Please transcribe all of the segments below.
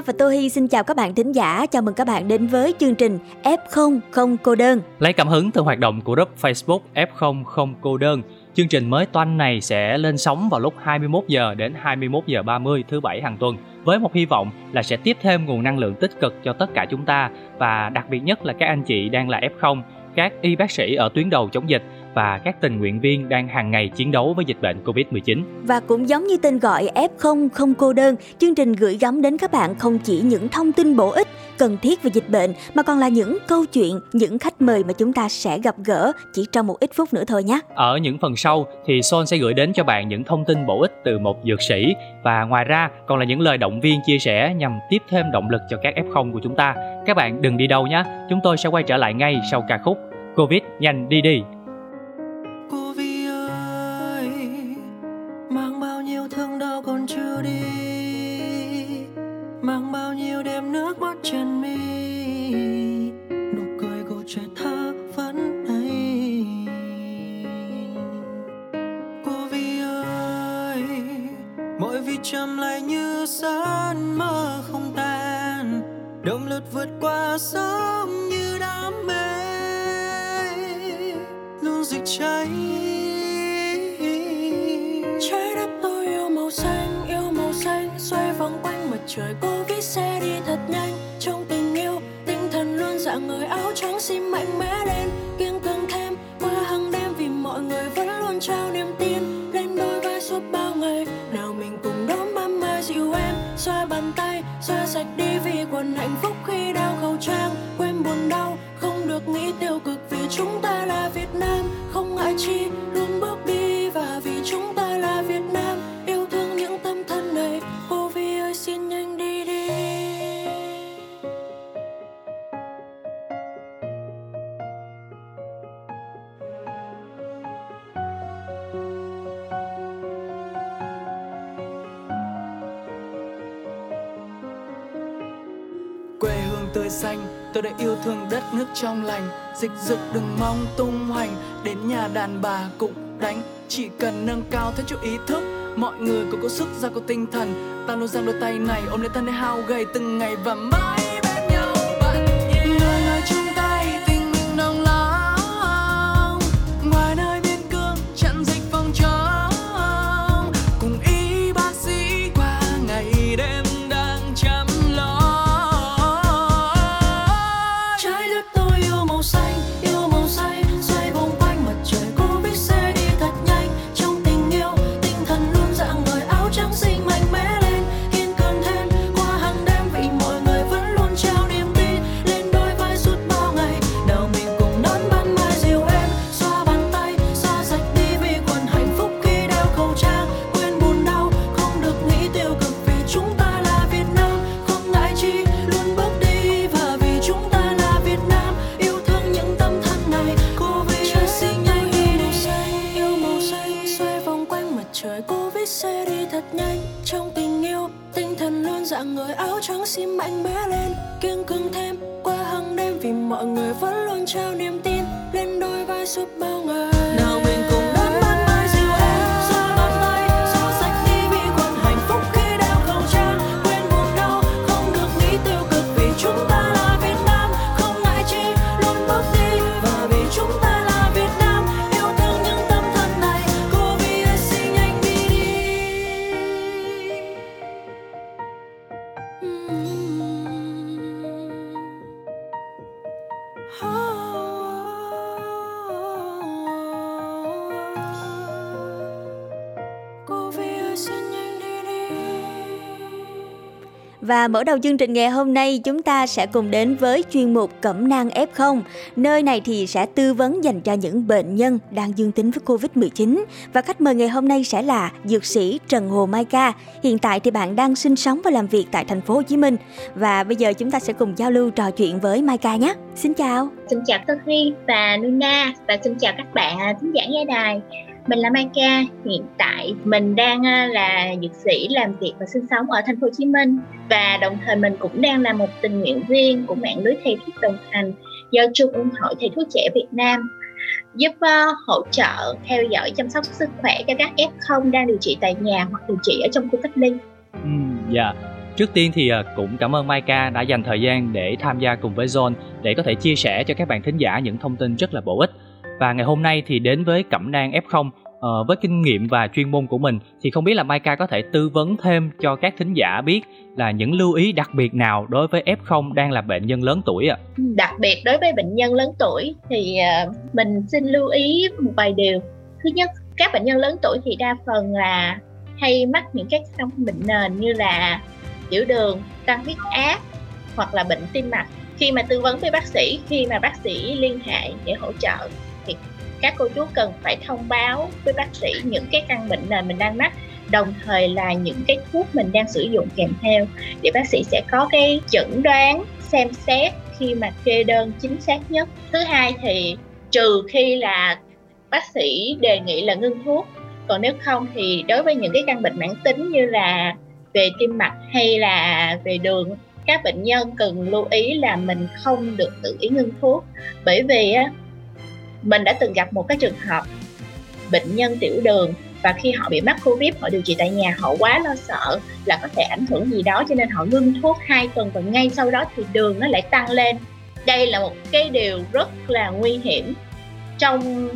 và và hi xin chào các bạn thính giả, chào mừng các bạn đến với chương trình F0 không cô đơn. Lấy cảm hứng từ hoạt động của group Facebook F0 không cô đơn, chương trình mới toanh này sẽ lên sóng vào lúc 21 giờ đến 21 giờ 30 thứ bảy hàng tuần với một hy vọng là sẽ tiếp thêm nguồn năng lượng tích cực cho tất cả chúng ta. Và đặc biệt nhất là các anh chị đang là F0, các y bác sĩ ở tuyến đầu chống dịch và các tình nguyện viên đang hàng ngày chiến đấu với dịch bệnh Covid-19. Và cũng giống như tên gọi F0 không cô đơn, chương trình gửi gắm đến các bạn không chỉ những thông tin bổ ích, cần thiết về dịch bệnh mà còn là những câu chuyện, những khách mời mà chúng ta sẽ gặp gỡ chỉ trong một ít phút nữa thôi nhé. Ở những phần sau thì Son sẽ gửi đến cho bạn những thông tin bổ ích từ một dược sĩ và ngoài ra còn là những lời động viên chia sẻ nhằm tiếp thêm động lực cho các F0 của chúng ta. Các bạn đừng đi đâu nhé, chúng tôi sẽ quay trở lại ngay sau ca khúc Covid nhanh đi đi. Đồng lượt vượt qua sớm như đam mê. Luôn rực cháy. Trái đất tôi yêu màu xanh, yêu màu xanh, xoay vòng quanh mặt trời. Covid xe đi thật nhanh, trong tình yêu, tinh thần luôn dạng người áo trắng xin mạnh mẽ. Đã yêu thương đất nước trong lành. Dịch dực đừng mong tung hoành. Đến nhà đàn bà cũng đánh. Chỉ cần nâng cao thêm chút ý thức. Mọi người có có sức ra có tinh thần. Ta luôn giang đôi tay này. Ôm lấy thân để hao gầy từng ngày và mãi người áo trắng xin mạnh mẽ lên kiên cường thêm qua hàng đêm vì mọi người vẫn luôn trao niềm tin lên đôi vai suốt bao ngày. Và mở đầu chương trình ngày hôm nay, chúng ta sẽ cùng đến với chuyên mục Cẩm nang F0. Nơi này thì sẽ tư vấn dành cho những bệnh nhân đang dương tính với Covid-19 và khách mời ngày hôm nay sẽ là dược sĩ Trần Hồ Mai Ca. Hiện tại thì bạn đang sinh sống và làm việc tại thành phố Hồ Chí Minh và bây giờ chúng ta sẽ cùng giao lưu trò chuyện với Mai Ca nhé. Xin chào. Xin chào Sophie và Nuna và xin chào các bạn thính giả nghe đài. Mình là Mai Ca, hiện tại mình đang là dược sĩ làm việc và sinh sống ở thành phố Hồ Chí Minh và đồng thời mình cũng đang là một tình nguyện viên của mạng lưới thầy thuốc đồng hành do Trung ương Hội Thầy thuốc trẻ Việt Nam giúp uh, hỗ trợ theo dõi chăm sóc sức khỏe cho các F0 đang điều trị tại nhà hoặc điều trị ở trong khu cách ly. Ừ, dạ. Trước tiên thì à, cũng cảm ơn Maika đã dành thời gian để tham gia cùng với Zone để có thể chia sẻ cho các bạn thính giả những thông tin rất là bổ ích. Và ngày hôm nay thì đến với Cẩm nang F0 uh, ờ, với kinh nghiệm và chuyên môn của mình thì không biết là Maika có thể tư vấn thêm cho các thính giả biết là những lưu ý đặc biệt nào đối với F0 đang là bệnh nhân lớn tuổi ạ? À? Đặc biệt đối với bệnh nhân lớn tuổi thì uh, mình xin lưu ý một vài điều. Thứ nhất, các bệnh nhân lớn tuổi thì đa phần là hay mắc những các căn bệnh nền như là tiểu đường, tăng huyết áp hoặc là bệnh tim mạch. Khi mà tư vấn với bác sĩ, khi mà bác sĩ liên hệ để hỗ trợ các cô chú cần phải thông báo với bác sĩ những cái căn bệnh nền mình đang mắc đồng thời là những cái thuốc mình đang sử dụng kèm theo. Để bác sĩ sẽ có cái chẩn đoán xem xét khi mà kê đơn chính xác nhất. Thứ hai thì trừ khi là bác sĩ đề nghị là ngưng thuốc còn nếu không thì đối với những cái căn bệnh mãn tính như là về tim mạch hay là về đường các bệnh nhân cần lưu ý là mình không được tự ý ngưng thuốc. Bởi vì á, mình đã từng gặp một cái trường hợp bệnh nhân tiểu đường và khi họ bị mắc covid, họ điều trị tại nhà, họ quá lo sợ là có thể ảnh hưởng gì đó cho nên họ ngưng thuốc hai tuần và ngay sau đó thì đường nó lại tăng lên. Đây là một cái điều rất là nguy hiểm trong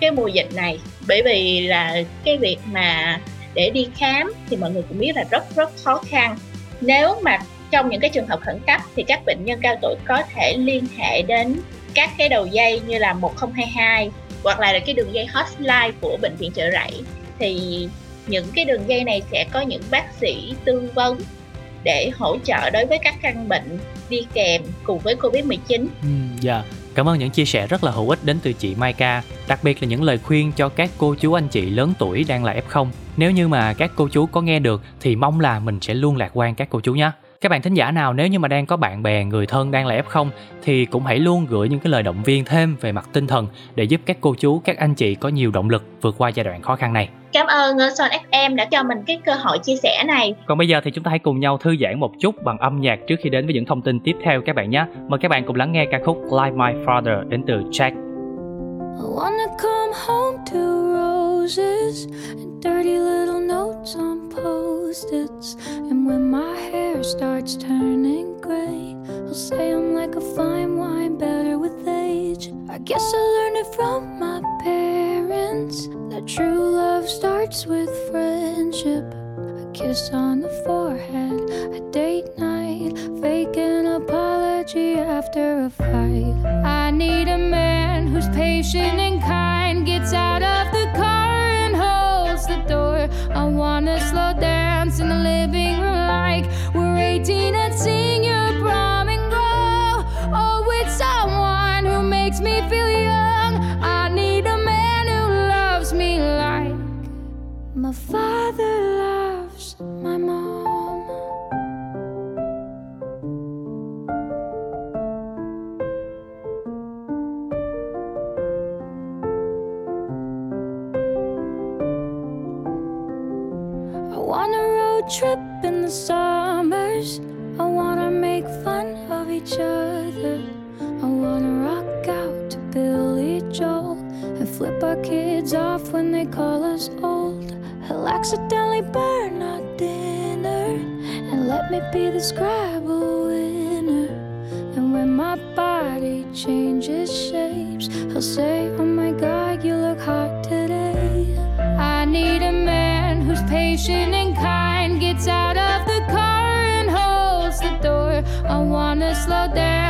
cái mùa dịch này. Bởi vì là cái việc mà để đi khám thì mọi người cũng biết là rất rất khó khăn. Nếu mà trong những cái trường hợp khẩn cấp thì các bệnh nhân cao tuổi có thể liên hệ đến các cái đầu dây như là 1022 hoặc là cái đường dây hotline của bệnh viện trợ rẫy thì những cái đường dây này sẽ có những bác sĩ tư vấn để hỗ trợ đối với các căn bệnh đi kèm cùng với Covid-19. Ừ, dạ. Cảm ơn những chia sẻ rất là hữu ích đến từ chị Mai Ca, đặc biệt là những lời khuyên cho các cô chú anh chị lớn tuổi đang là F0. Nếu như mà các cô chú có nghe được thì mong là mình sẽ luôn lạc quan các cô chú nhé. Các bạn thính giả nào nếu như mà đang có bạn bè, người thân đang là F0 thì cũng hãy luôn gửi những cái lời động viên thêm về mặt tinh thần để giúp các cô chú, các anh chị có nhiều động lực vượt qua giai đoạn khó khăn này. Cảm ơn Son FM đã cho mình cái cơ hội chia sẻ này. Còn bây giờ thì chúng ta hãy cùng nhau thư giãn một chút bằng âm nhạc trước khi đến với những thông tin tiếp theo các bạn nhé. Mời các bạn cùng lắng nghe ca khúc Like My Father đến từ Jack. I wanna come home to roses and dirty little notes on post-its. And when my hair starts turning gray I'll say I'm like a fine wine, better with age. I guess I learned it from my parents That true love starts with friendship kiss on the forehead, a date night Fake an apology after a fight I need a man who's patient and kind Gets out of the car and holds the door I wanna slow dance in the living room like we're 18 and sing your prom and grow. Oh, with someone who makes me feel young. I need a man who loves me like my father my mom. I want a road trip in the summers. I wanna make fun of each other. I wanna rock out to Billy Joel and flip our kids off when they call us old. I'll accidentally burn me be the Scrabble winner. And when my body changes shapes, I'll say, Oh my god, you look hot today. I need a man who's patient and kind, gets out of the car and holds the door. I wanna slow dance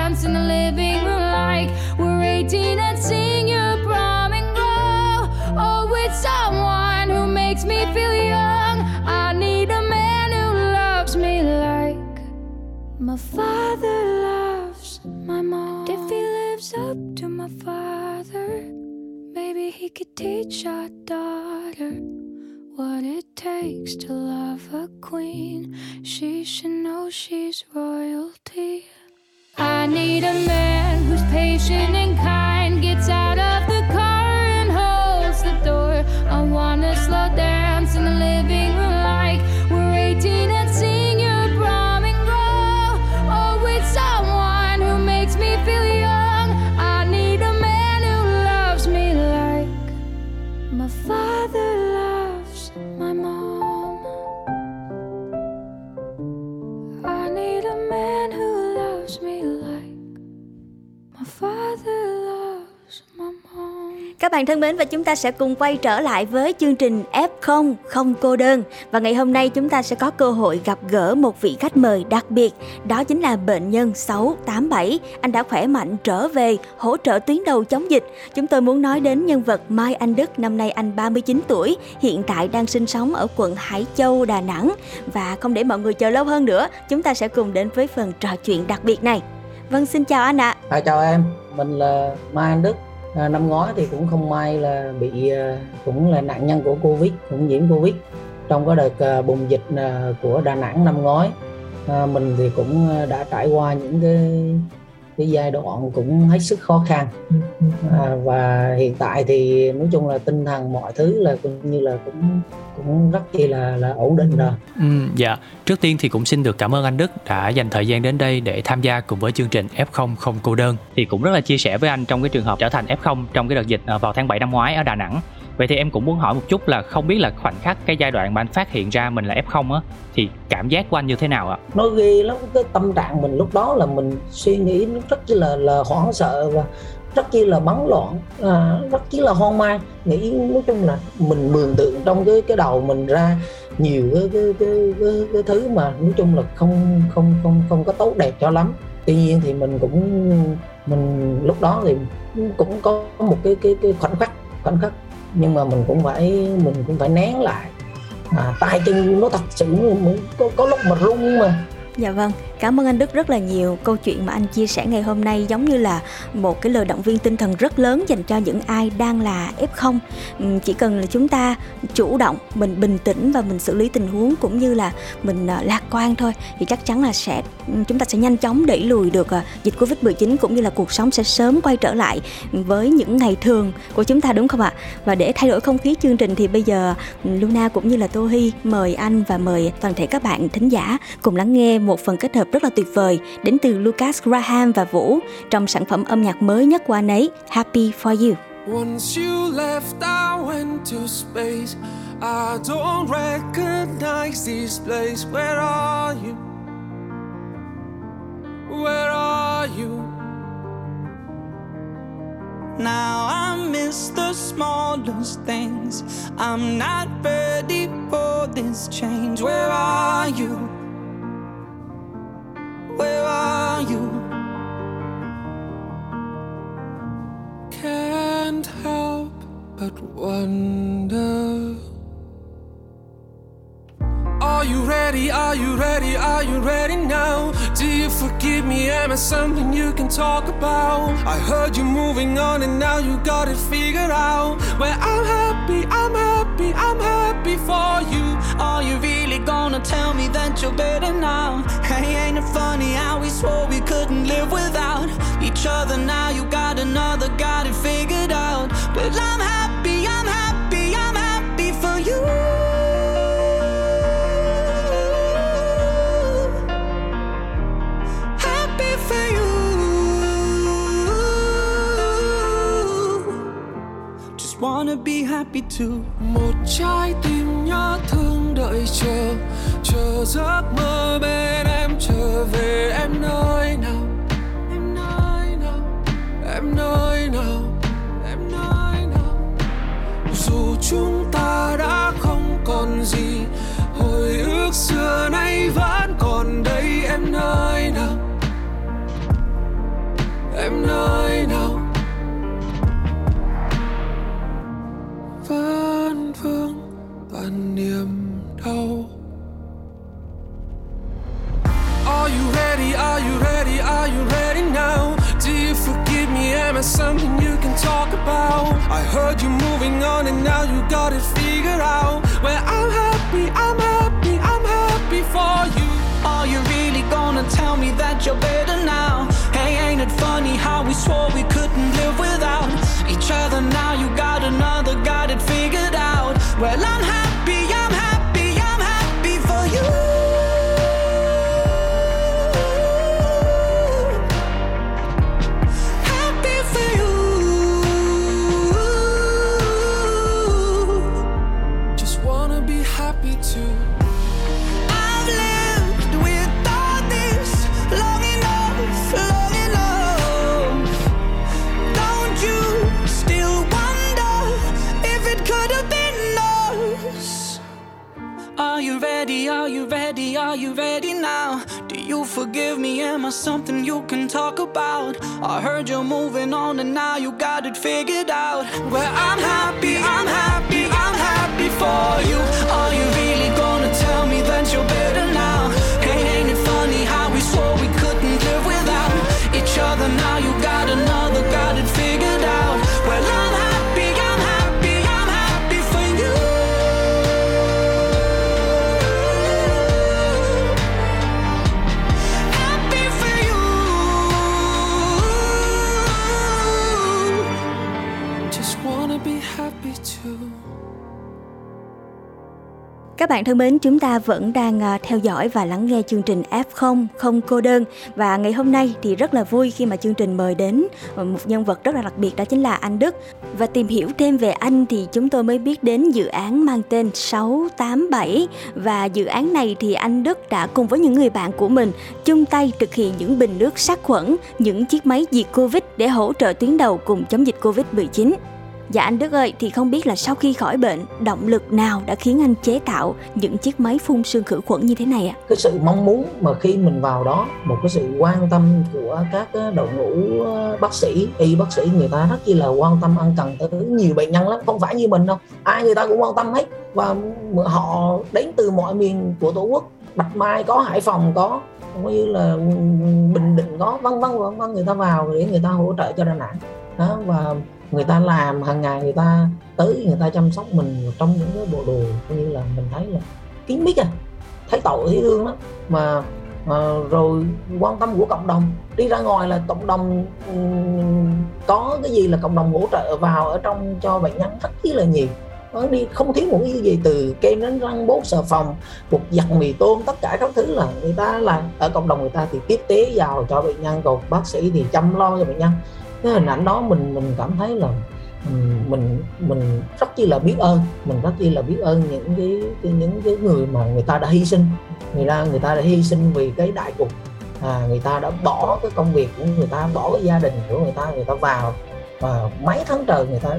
Các bạn thân mến, và chúng ta sẽ cùng quay trở lại với chương trình F0 không cô đơn. Và ngày hôm nay chúng ta sẽ có cơ hội gặp gỡ một vị khách mời đặc biệt, đó chính là bệnh nhân 687 anh đã khỏe mạnh, trở về, hỗ trợ tuyến đầu chống dịch. Chúng tôi muốn nói đến nhân vật Mai Anh Đức, năm nay anh 39 tuổi, hiện tại đang sinh sống ở quận Hải Châu, Đà Nẵng. Và không để mọi người chờ lâu hơn nữa, chúng ta sẽ cùng đến với phần trò chuyện đặc biệt này. Vâng xin chào anh ạ. À. chào em. Mình là Mai Anh Đức. À, năm ngoái thì cũng không may là bị à, cũng là nạn nhân của covid cũng nhiễm covid. Trong cái đợt à, bùng dịch à, của đà nẵng năm ngoái à, mình thì cũng đã trải qua những cái cái giai đoạn cũng hết sức khó khăn à, và hiện tại thì nói chung là tinh thần mọi thứ là cũng như là cũng cũng rất chi là là ổn định rồi. Ừ, dạ. Trước tiên thì cũng xin được cảm ơn anh Đức đã dành thời gian đến đây để tham gia cùng với chương trình F0 không cô đơn. Thì cũng rất là chia sẻ với anh trong cái trường hợp trở thành F0 trong cái đợt dịch à, vào tháng 7 năm ngoái ở Đà Nẵng. Vậy thì em cũng muốn hỏi một chút là không biết là khoảnh khắc cái giai đoạn mà anh phát hiện ra mình là F0 á thì cảm giác của anh như thế nào ạ? Nó ghê lắm cái tâm trạng mình lúc đó là mình suy nghĩ nó rất là là hoảng sợ và rất chi là bắn loạn à, rất chi là hoang mang nghĩ nói chung là mình mường tượng trong cái cái đầu mình ra nhiều cái cái cái, cái, cái thứ mà nói chung là không không không không có tốt đẹp cho lắm tuy nhiên thì mình cũng mình lúc đó thì cũng có một cái cái cái khoảnh khắc khoảnh khắc nhưng mà mình cũng phải mình cũng phải nén lại. À, tay chân nó thật sự có, có lúc mà rung mà. Dạ vâng, cảm ơn anh Đức rất là nhiều. Câu chuyện mà anh chia sẻ ngày hôm nay giống như là một cái lời động viên tinh thần rất lớn dành cho những ai đang là F0. Chỉ cần là chúng ta chủ động, mình bình tĩnh và mình xử lý tình huống cũng như là mình ờ, lạc quan thôi thì chắc chắn là sẽ chúng ta sẽ nhanh chóng đẩy lùi được ờ, dịch Covid-19 cũng như là cuộc sống sẽ sớm quay trở lại với những ngày thường của chúng ta đúng không ạ? Và để thay đổi không khí chương trình thì bây giờ Luna cũng như là Tô Hy mời anh và mời toàn thể các bạn thính giả cùng lắng nghe một phần kết hợp rất là tuyệt vời đến từ Lucas Graham và Vũ trong sản phẩm âm nhạc mới nhất của anh ấy, Happy for You. Once you left, I went to space. I don't recognize this place. Where are you? Where are you? Now I miss the smallest things. I'm not ready for this change. Where are you? Where are you? Can't help but wonder. Are you ready? Are you ready? Are you ready now? Do you forgive me? Am I something you can talk about? I heard you moving on and now you got it figured out. Well, I'm happy, I'm happy, I'm happy for you. Are you really gonna tell me that you're better now? Hey, ain't it funny how we swore we couldn't live without each other? Now you got another, got it figured out. But I'm happy, wanna be happy too. Một trái tim nhớ thương đợi chờ. Chờ giấc mơ bên em trở về em nơi nào. Me? Something you can talk about? I heard you moving on and now you got it figured out. Well, I'm happy, I'm happy, I'm happy for you. Are you really gonna tell me that you're better now? Hey, ain't it funny how we swore we couldn't Các bạn thân mến, chúng ta vẫn đang à, theo dõi và lắng nghe chương trình F0 không cô đơn và ngày hôm nay thì rất là vui khi mà chương trình mời đến ờ, một nhân vật rất là đặc biệt đó chính là anh Đức. Và tìm hiểu thêm về anh thì chúng tôi mới biết đến dự án mang tên 687 và dự án này thì anh Đức đã cùng với những người bạn của mình chung tay thực hiện những bình nước sát khuẩn, những chiếc máy diệt Covid để hỗ trợ tuyến đầu cùng chống dịch Covid-19. Dạ anh Đức ơi, thì không biết là sau khi khỏi bệnh, động lực nào đã khiến anh chế tạo những chiếc máy phun sương khử khuẩn như thế này ạ? cái sự mong muốn mà khi mình vào đó một cái sự quan tâm của các ờ, đội ngũ ờ, bác sĩ y bác sĩ người ta rất chi là quan tâm ăn cần tới nhiều bệnh nhân lắm không phải như mình đâu. Ai người ta cũng quan tâm hết. Và họ đến từ mọi miền của tổ quốc bạch mai có hải phòng có cũng như là ừ, bình định có vân vân vân vân người ta vào để người ta hỗ trợ cho đà nẵng. Đó và người ta làm hàng ngày người ta tới người ta chăm sóc mình trong những cái bộ đồ coi như là mình thấy là kín mít à thấy tội thấy thương lắm. Mà mà rồi quan tâm của cộng đồng đi ra ngoài là cộng đồng um, có cái gì là cộng đồng hỗ trợ vào ở trong cho bệnh nhân rất là nhiều. Nó đi không thiếu một cái gì từ kem đến răng bốt xà phòng bột giặt mì tôm tất cả các thứ là người ta là ở cộng đồng người ta thì tiếp tế vào cho bệnh nhân còn bác sĩ thì chăm lo cho bệnh nhân cái hình ảnh đó mình mình cảm thấy là mình mình rất chi là biết ơn mình rất chi là biết ơn những cái, cái những cái người mà người ta đã hy sinh. Người ta người ta đã hy sinh vì cái đại cục. À, người ta đã bỏ cái công việc của người ta bỏ cái gia đình của người ta người ta vào. Và mấy tháng trời người ta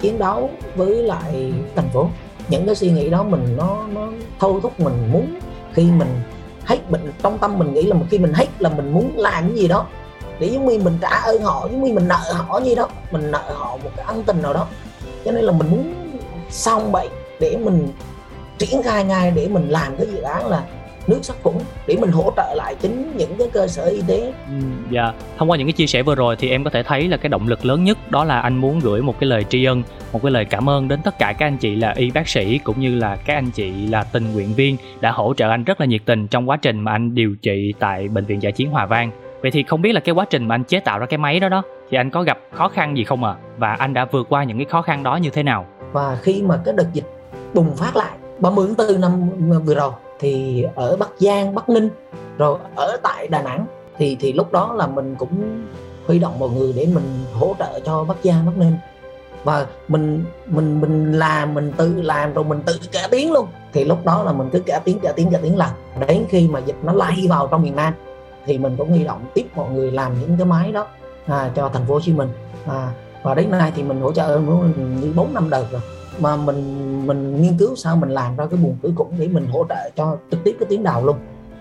chiến đấu với lại thành phố. Những cái suy nghĩ đó mình nó nó thôi thúc mình muốn khi mình hết bệnh trong tâm mình nghĩ là khi mình hết là mình muốn làm cái gì đó để giống như mình trả ơn họ giống như mình nợ họ như đó mình nợ họ một cái ân tình nào đó. Cho nên là mình muốn xong bệnh để mình triển khai ngay để mình làm cái dự án là nước sát khuẩn để mình hỗ trợ lại chính những cái cơ sở y tế. Ừ, dạ, thông qua những cái chia sẻ vừa rồi thì em có thể thấy là cái động lực lớn nhất đó là anh muốn gửi một cái lời tri ân, một cái lời cảm ơn đến tất cả các anh chị là y bác sĩ cũng như là các anh chị là tình nguyện viên đã hỗ trợ anh rất là nhiệt tình trong quá trình mà anh điều trị tại bệnh viện giải chiến Hòa Vang. Vậy thì không biết là cái quá trình mà anh chế tạo ra cái máy đó đó thì anh có gặp khó khăn gì không ạ? À? Và anh đã vượt qua những cái khó khăn đó như thế nào? và khi mà cái đợt dịch bùng phát lại 30 tháng 4 năm vừa rồi thì ở Bắc Giang, Bắc Ninh rồi ở tại Đà Nẵng thì thì lúc đó là mình cũng huy động mọi người để mình hỗ trợ cho Bắc Giang, Bắc Ninh và mình mình mình làm mình tự làm rồi mình tự kể tiếng luôn thì lúc đó là mình cứ kể tiếng kể tiếng kể tiếng lần đến khi mà dịch nó lây vào trong miền Nam thì mình cũng huy động tiếp mọi người làm những cái máy đó à, cho thành phố Hồ Chí Minh. À, và đến nay thì mình hỗ trợ như bốn năm đợt rồi. Mà mình mình nghiên cứu sao mình làm ra cái buồng khử khuẩn để mình hỗ trợ cho trực tiếp cái tuyến đầu luôn.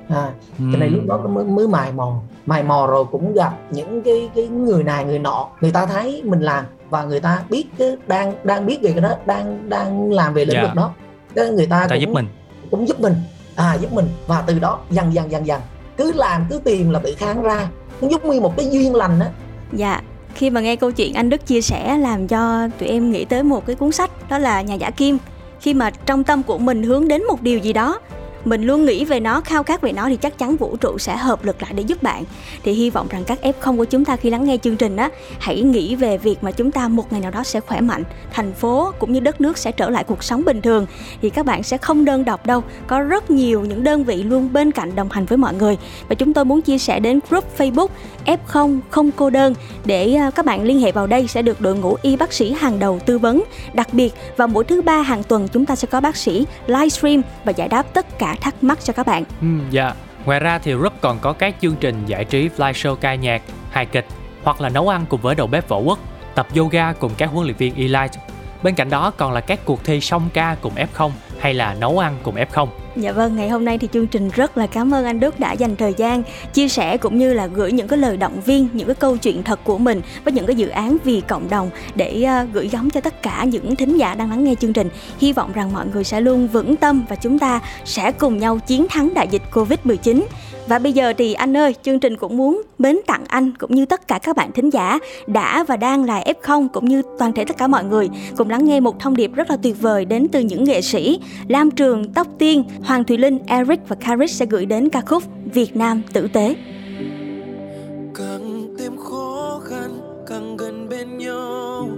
À, cho nên lúc đó mới, mới mài mò mài mò rồi cũng gặp những cái cái người này người nọ người ta thấy mình làm và người ta biết cái đang đang biết về cái đó đang đang làm về lĩnh Dạ. vực đó. Cái người ta Ta cũng, giúp mình. cũng giúp mình à giúp mình. Và từ đó dần dần dần dần cứ làm cứ tìm là bị kháng ra nó giống như một cái duyên lành á Dạ, khi mà nghe câu chuyện anh Đức chia sẻ làm cho tụi em nghĩ tới một cái cuốn sách đó là Nhà giả kim. Khi mà trong tâm của mình hướng đến một điều gì đó, mình luôn nghĩ về nó, khao khát về nó thì chắc chắn vũ trụ sẽ hợp lực lại để giúp bạn. Thì hy vọng rằng các F0 của chúng ta khi lắng nghe chương trình á, hãy nghĩ về việc mà chúng ta một ngày nào đó sẽ khỏe mạnh, thành phố cũng như đất nước sẽ trở lại cuộc sống bình thường thì các bạn sẽ không đơn độc đâu. Có rất nhiều những đơn vị luôn bên cạnh đồng hành với mọi người và chúng tôi muốn chia sẻ đến group Facebook F0 không cô đơn để à, các bạn liên hệ vào đây sẽ được đội ngũ y bác sĩ hàng đầu tư vấn. Đặc biệt vào mỗi thứ ba hàng tuần chúng ta sẽ có bác sĩ livestream và giải đáp tất cả thắc mắc cho các bạn. Ừ, dạ. Ngoài ra thì rất còn có các chương trình giải trí fly show ca nhạc, hài kịch hoặc là nấu ăn cùng với đầu bếp võ quốc, tập yoga cùng các huấn luyện viên Elite. Bên cạnh đó còn là các cuộc thi song ca cùng F0 hay là nấu ăn cùng F0. Dạ vâng, ngày hôm nay thì chương trình rất là cảm ơn anh Đức đã dành thời gian chia sẻ cũng như là gửi những cái lời động viên, những cái câu chuyện thật của mình với những cái dự án vì cộng đồng để ờ, gửi gắm cho tất cả những thính giả đang lắng nghe chương trình. Hy vọng rằng mọi người sẽ luôn vững tâm và chúng ta sẽ cùng nhau chiến thắng đại dịch Covid-19. Và bây giờ thì anh ơi, chương trình cũng muốn mến tặng anh cũng như tất cả các bạn thính giả đã và đang là F0 cũng như toàn thể tất cả mọi người cùng lắng nghe một thông điệp rất là tuyệt vời đến từ những nghệ sĩ Lam Trường, Tóc Tiên, Hoàng Thùy Linh, Eric và Karis sẽ gửi đến ca khúc Việt Nam tử tế. Càng thêm khó khăn, càng gần bên nhau.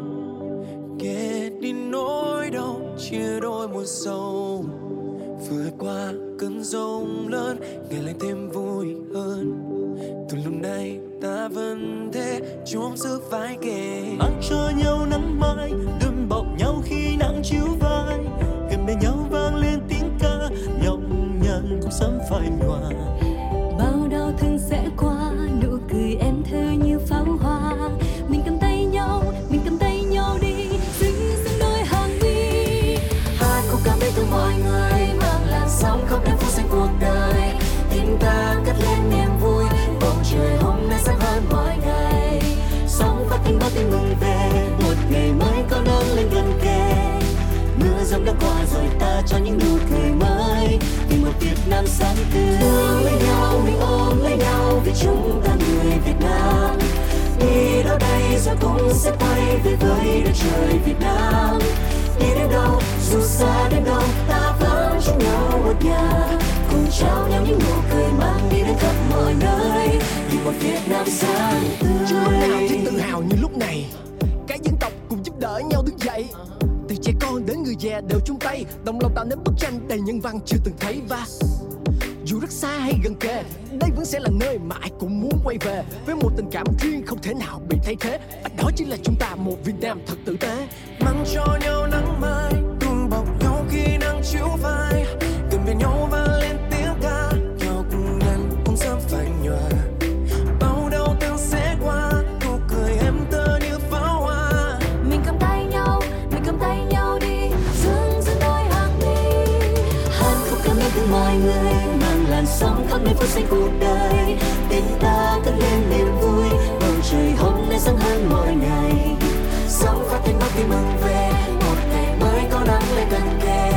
Kể đi nỗi đau, chia đôi một sầu vượt qua cơn rông lớn ngày lại thêm vui hơn. Từ lúc này ta vẫn thế chúng giữ vai kề. Mang cho nhau nắng mai đừng bọc nhau khi nắng chiếu vai bên nhau vang lên tiếng ca, nhọc nhằn cũng sớm phải nhòa. Bao đau thương sẽ qua, nụ cười em thơ như pháo hoa. Sáng tươi thương lấy nhau, mình ôm lấy nhau vì chúng ta người Việt Nam. Đi đâu đây rồi cũng sẽ quay về với đất trời Việt Nam. Đi đến đâu, dù xa đến đâu, ta vẫn chung nhau một nhà. Cùng trao nhau những nụ cười mang đi đến khắp mọi nơi. Vì một Việt Nam sáng tươi. Chưa lúc nào thấy tự hào như lúc này? Cả dân tộc cùng giúp đỡ nhau đứng dậy từ trẻ con đến người già đều chung tay. Đồng lòng tạo nên bức tranh đầy nhân văn chưa từng thấy và dù rất xa hay gần kề, đây vẫn sẽ là nơi mà ai cũng muốn quay về. Với một tình cảm riêng không thể nào bị thay thế, và đó chính là chúng ta một Việt Nam thật tử tế. Mang cho nhau nắng mai khắp nơi phố xanh cuộc đời. Tình ta cất lên niềm vui bầu trời hôm nay sáng hơn mọi ngày. Sóng phát thanh bắc đi mừng về, một ngày mới có nắng lên gần kề.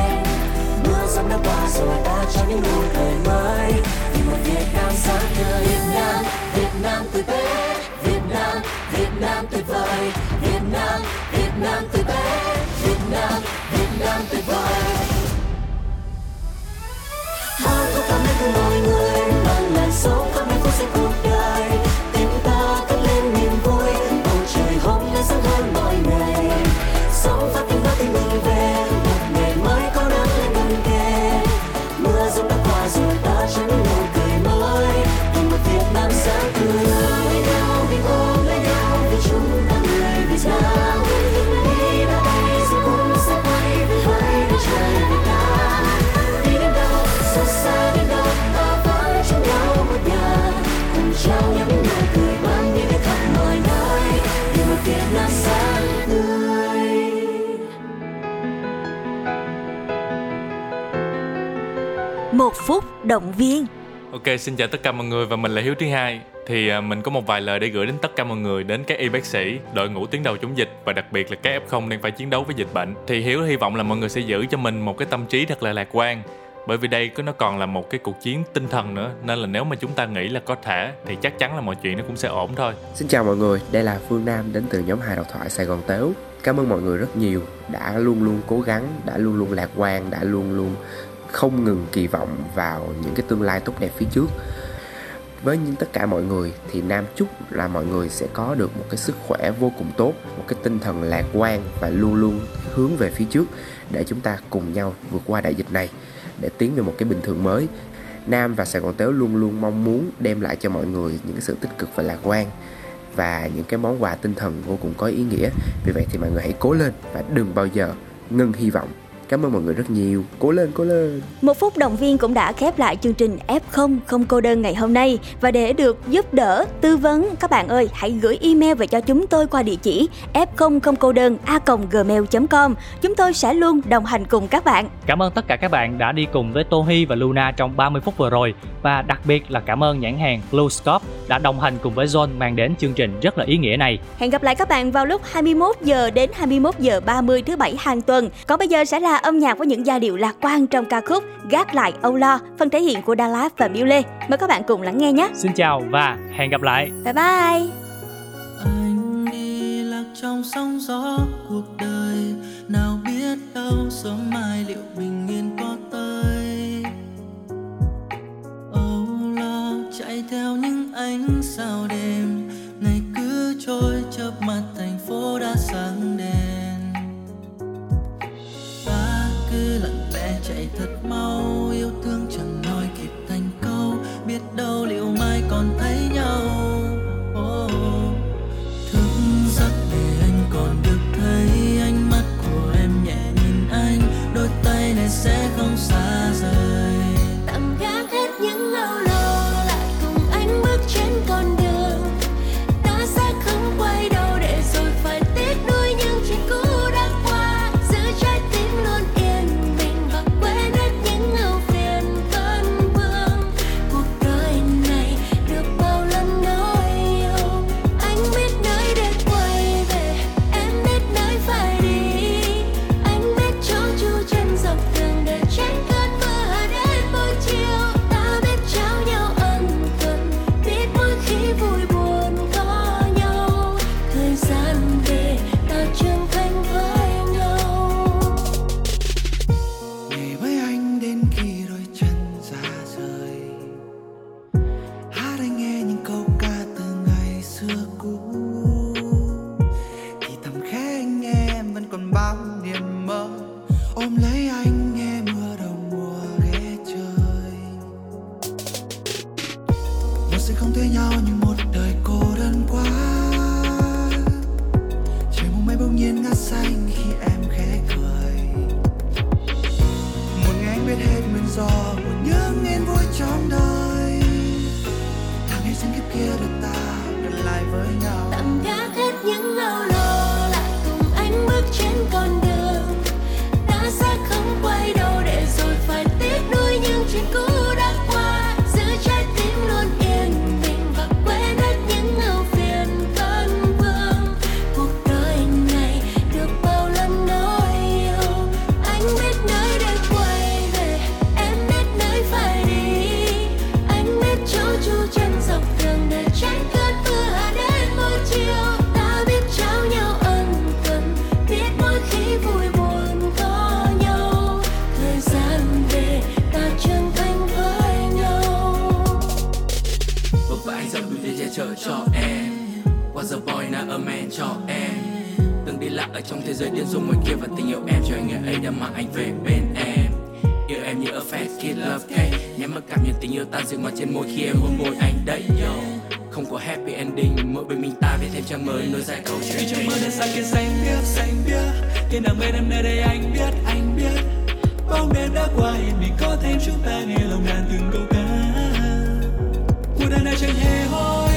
Mưa giông đã qua rồi, ta cho những nụ cười mới. Vì một Việt Nam sáng tươi Việt Nam Việt Nam tươi bé động viên. Ok, xin chào tất cả mọi người và mình là Hiếu thứ hai. Thì à, mình có một vài lời để gửi đến tất cả mọi người, đến các y bác sĩ, đội ngũ tuyến đầu chống dịch và đặc biệt là các F0 đang phải chiến đấu với dịch bệnh. Thì Hiếu hy vọng là mọi người sẽ giữ cho mình một cái tâm trí thật là lạc quan. Bởi vì đây có nó còn là một cái cuộc chiến tinh thần nữa Nên là nếu mà chúng ta nghĩ là có thể Thì chắc chắn là mọi chuyện nó cũng sẽ ổn thôi Xin chào mọi người, đây là Phương Nam đến từ nhóm hài độc thoại Sài Gòn Tếu. Cảm ơn mọi người rất nhiều đã luôn luôn cố gắng, đã luôn luôn lạc quan, đã luôn luôn không ngừng kỳ vọng vào những cái tương lai tốt đẹp phía trước. Với những tất cả mọi người thì Nam chúc là mọi người sẽ có được một cái sức khỏe vô cùng tốt, một cái tinh thần lạc quan và luôn luôn hướng về phía trước để chúng ta cùng nhau vượt qua đại dịch này để tiến về một cái bình thường mới. Nam và Sài Gòn Tếu luôn luôn mong muốn đem lại cho mọi người những cái sự tích cực và lạc quan và những cái món quà tinh thần vô cùng có ý nghĩa. Vì vậy thì mọi người hãy cố lên và đừng bao giờ ngưng hy vọng cảm ơn mọi người rất nhiều cố lên cố lên Một phút động viên cũng đã khép lại chương trình F0 không cô đơn ngày hôm nay và để được giúp đỡ, tư vấn các bạn ơi hãy gửi email về cho chúng tôi qua địa chỉ f0 không cô đơn a gmail.com. Chúng tôi sẽ luôn đồng hành cùng các bạn. Cảm ơn tất cả các bạn đã đi cùng với Tô Hi và Luna trong 30 phút vừa rồi và đặc biệt là cảm ơn nhãn hàng Blue Scope đã đồng hành cùng với John mang đến chương trình rất là ý nghĩa này. Hẹn gặp lại các bạn vào lúc 21 giờ đến 21 giờ 30 thứ bảy hàng tuần. Còn bây giờ sẽ là âm nhạc với những giai điệu lạc quan trong ca khúc Gác lại Âu Lo, phần thể hiện của Dallas và Miu Lê. Mời các bạn cùng lắng nghe nhé. Xin chào và hẹn gặp lại. Bye bye. anh đi lạc trong sóng gió cuộc đời nào biết đâu sớm mai liệu bình yên có tới âu lo chạy theo những ánh sao đêm ngày cứ trôi chớp mắt thành phố đã sáng đèn thật mau, yêu thương chẳng nói kịp thành câu. Biết đâu liệu mai còn thấy cho em. Từng đi lạc ở trong thế giới điên rồ ngoài kia và tình yêu em cho anh ngày ấy đã mang anh về bên em. Yêu em như ở fast kid love cake. Nhắm mắt cảm nhận tình yêu tan dừng ngoài trên môi khi em hôn môi anh đấy yo. Không có happy ending mỗi bên mình ta viết thêm trang mới nối dài câu chuyện trong mơ đen xa kia xanh biếc xanh biếc. Thiên đàng bên em nơi đây anh biết anh biết. Bóng đêm đã qua yên mình có thêm chúng ta nghe lòng đàn từng câu ca. Cuộc đời này chẳng hề hối